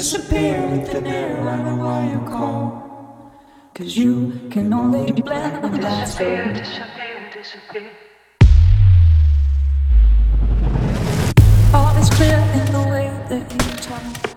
disappear with an air I know why you call. Cause you can only blend the last Disappear, disappear, disappear. All is clear in the way that you talk.